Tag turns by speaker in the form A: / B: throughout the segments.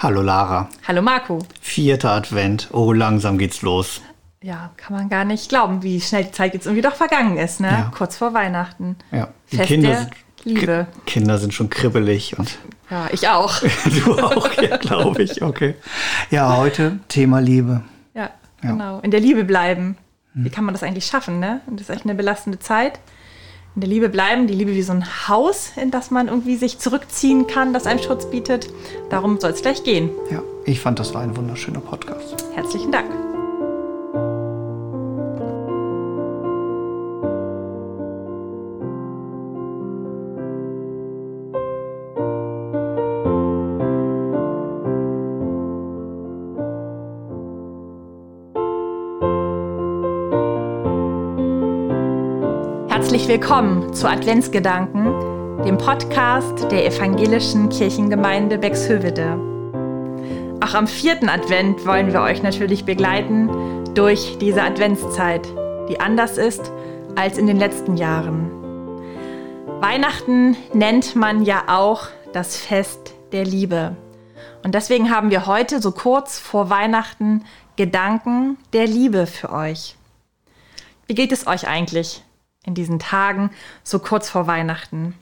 A: Hallo Lara.
B: Hallo Marco.
A: Vierter Advent. Oh, langsam geht's los.
B: Ja, kann man gar nicht glauben, wie schnell die Zeit jetzt irgendwie doch vergangen ist, ne?
A: Ja.
B: Kurz vor Weihnachten.
A: Ja, die
B: Fest
A: Kinder
B: der
A: sind,
B: Liebe.
A: Ki- Kinder sind schon kribbelig und
B: Ja, ich auch.
A: du auch, ja, glaube ich. Okay. Ja, heute Thema Liebe.
B: Ja,
A: Ja.
B: Genau. In der Liebe bleiben. Wie kann man das eigentlich schaffen, ne? Und das ist echt eine belastende Zeit. In der Liebe bleiben, die Liebe wie so ein Haus, in das man irgendwie sich zurückziehen kann, das einem Schutz bietet. Darum soll es gleich gehen.
A: Ja, ich fand, das war ein wunderschöner Podcast.
B: Herzlichen Dank. Willkommen zu Adventsgedanken, dem Podcast der evangelischen Kirchengemeinde Bexhövede. Auch am vierten Advent wollen wir euch natürlich begleiten durch diese Adventszeit, die anders ist als in den letzten Jahren. Weihnachten nennt man ja auch das Fest der Liebe. Und deswegen haben wir heute so kurz vor Weihnachten Gedanken der Liebe für euch. Wie geht es euch eigentlich in diesen Tagen so kurz vor Weihnachten?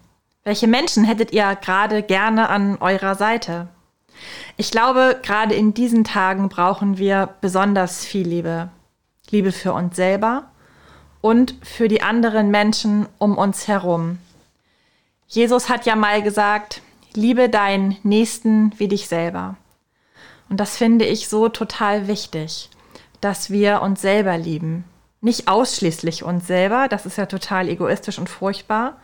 B: Welche Menschen hättet ihr gerade gerne an eurer Seite? Ich glaube, gerade in diesen Tagen brauchen wir besonders viel Liebe. Liebe für uns selber und für die anderen Menschen um uns herum. Jesus hat ja mal gesagt, liebe deinen Nächsten wie dich selber. Und das finde ich so total wichtig, dass wir uns selber lieben. Nicht ausschließlich uns selber, das ist ja total egoistisch und furchtbar,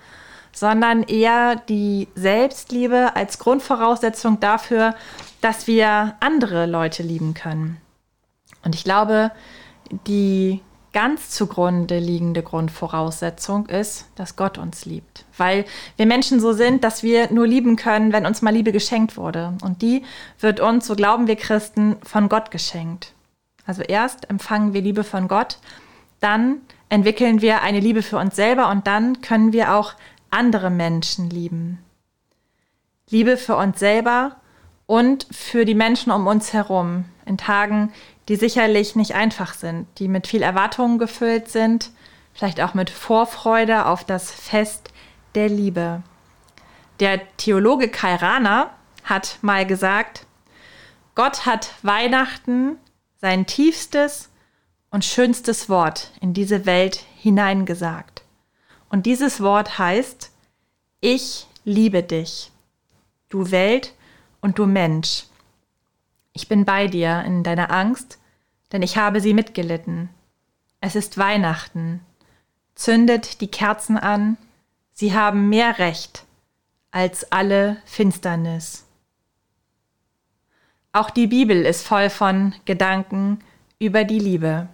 B: sondern eher die Selbstliebe als Grundvoraussetzung dafür, dass wir andere Leute lieben können. Und ich glaube, die ganz zugrunde liegende Grundvoraussetzung ist, dass Gott uns liebt. Weil wir Menschen so sind, dass wir nur lieben können, wenn uns mal Liebe geschenkt wurde. Und die wird uns, so glauben wir Christen, von Gott geschenkt. Also erst empfangen wir Liebe von Gott, dann entwickeln wir eine Liebe für uns selber und dann können wir auch andere Menschen lieben. Liebe für uns selber und für die Menschen um uns herum in Tagen, die sicherlich nicht einfach sind, die mit viel Erwartungen gefüllt sind, vielleicht auch mit Vorfreude auf das Fest der Liebe. Der Theologe Kai Rana hat mal gesagt, Gott hat Weihnachten sein tiefstes und schönstes Wort in diese Welt hineingesagt. Und dieses Wort heißt, ich liebe dich, du Welt und du Mensch. Ich bin bei dir in deiner Angst, denn ich habe sie mitgelitten. Es ist Weihnachten. Zündet die Kerzen an, sie haben mehr Recht als alle Finsternis. Auch die Bibel ist voll von Gedanken über die Liebe.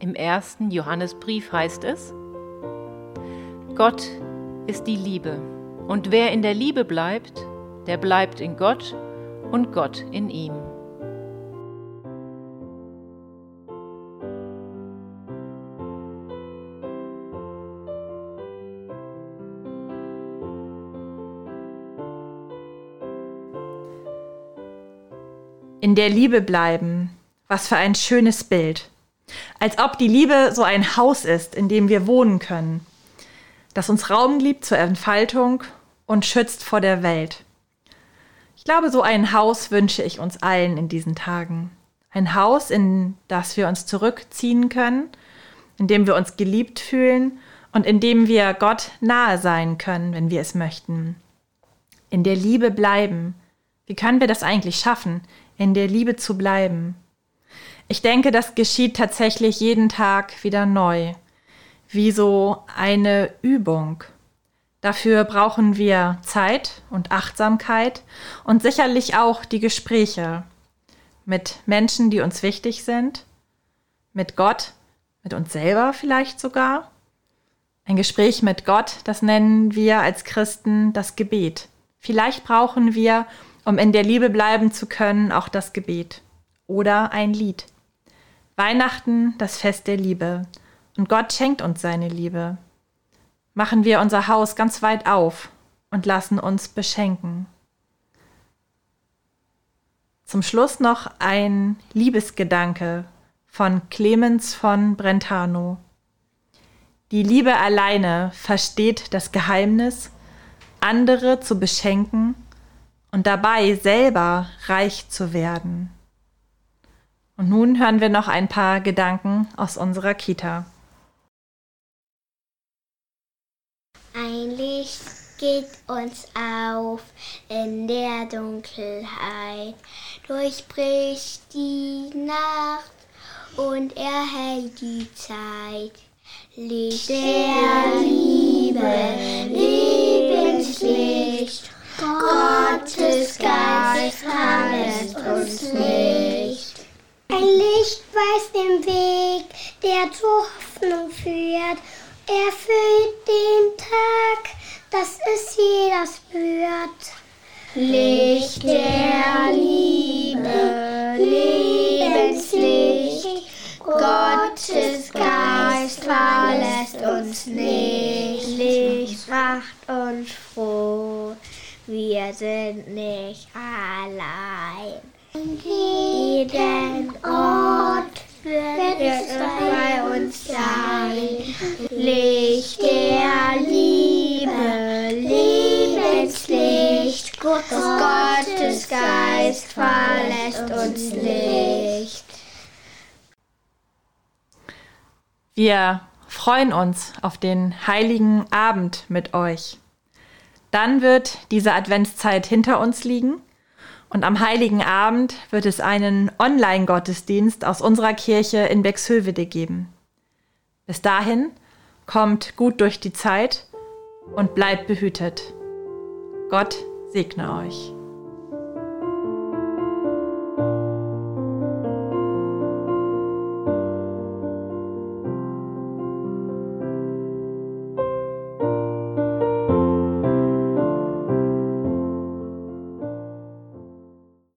C: Im ersten Johannesbrief heißt es, Gott ist die Liebe, und wer in der Liebe bleibt, der bleibt in Gott und Gott in ihm.
B: In der Liebe bleiben. Was für ein schönes Bild. Als ob die Liebe so ein Haus ist, in dem wir wohnen können, das uns Raum gibt zur Entfaltung und schützt vor der Welt. Ich glaube, so ein Haus wünsche ich uns allen in diesen Tagen. Ein Haus, in das wir uns zurückziehen können, in dem wir uns geliebt fühlen und in dem wir Gott nahe sein können, wenn wir es möchten. In der Liebe bleiben. Wie können wir das eigentlich schaffen, in der Liebe zu bleiben? Ich denke, das geschieht tatsächlich jeden Tag wieder neu, wie so eine Übung. Dafür brauchen wir Zeit und Achtsamkeit und sicherlich auch die Gespräche mit Menschen, die uns wichtig sind, mit Gott, mit uns selber vielleicht sogar. Ein Gespräch mit Gott, das nennen wir als Christen das Gebet. Vielleicht brauchen wir, um in der Liebe bleiben zu können, auch das Gebet oder ein Lied. Weihnachten, das Fest der Liebe. Und Gott schenkt uns seine Liebe. machen wir unser Haus ganz weit auf und lassen uns beschenken. Zum Schluss noch ein Liebesgedanke von Clemens von Brentano. Die Liebe alleine versteht das Geheimnis, andere zu beschenken und dabei selber reich zu werden. Und nun hören wir noch ein paar Gedanken aus unserer Kita.
D: Ein Licht geht uns auf in der Dunkelheit, durchbricht die Nacht und erhält die Zeit. Licht der Liebe, Lebenslicht, Gottes Geist verlässt uns nicht.
E: Den Weg, der zur Hoffnung führt. Er füllt den Tag, dass es jeder spürt.
D: Licht der Liebe, Lebenslicht, Gottes Geist verlässt uns nicht. Licht macht uns froh, wir sind nicht allein. Jeden Ort bei uns sein. Licht der Liebe, Lebenslicht, Gottes Geist verlässt uns nicht.
B: Wir freuen uns auf den heiligen Abend mit euch. Dann wird diese Adventszeit hinter uns liegen und am heiligen Abend wird es einen Online-Gottesdienst aus unserer Kirche in Bexhövede geben. Bis dahin kommt gut durch die Zeit und bleibt behütet. Gott segne euch.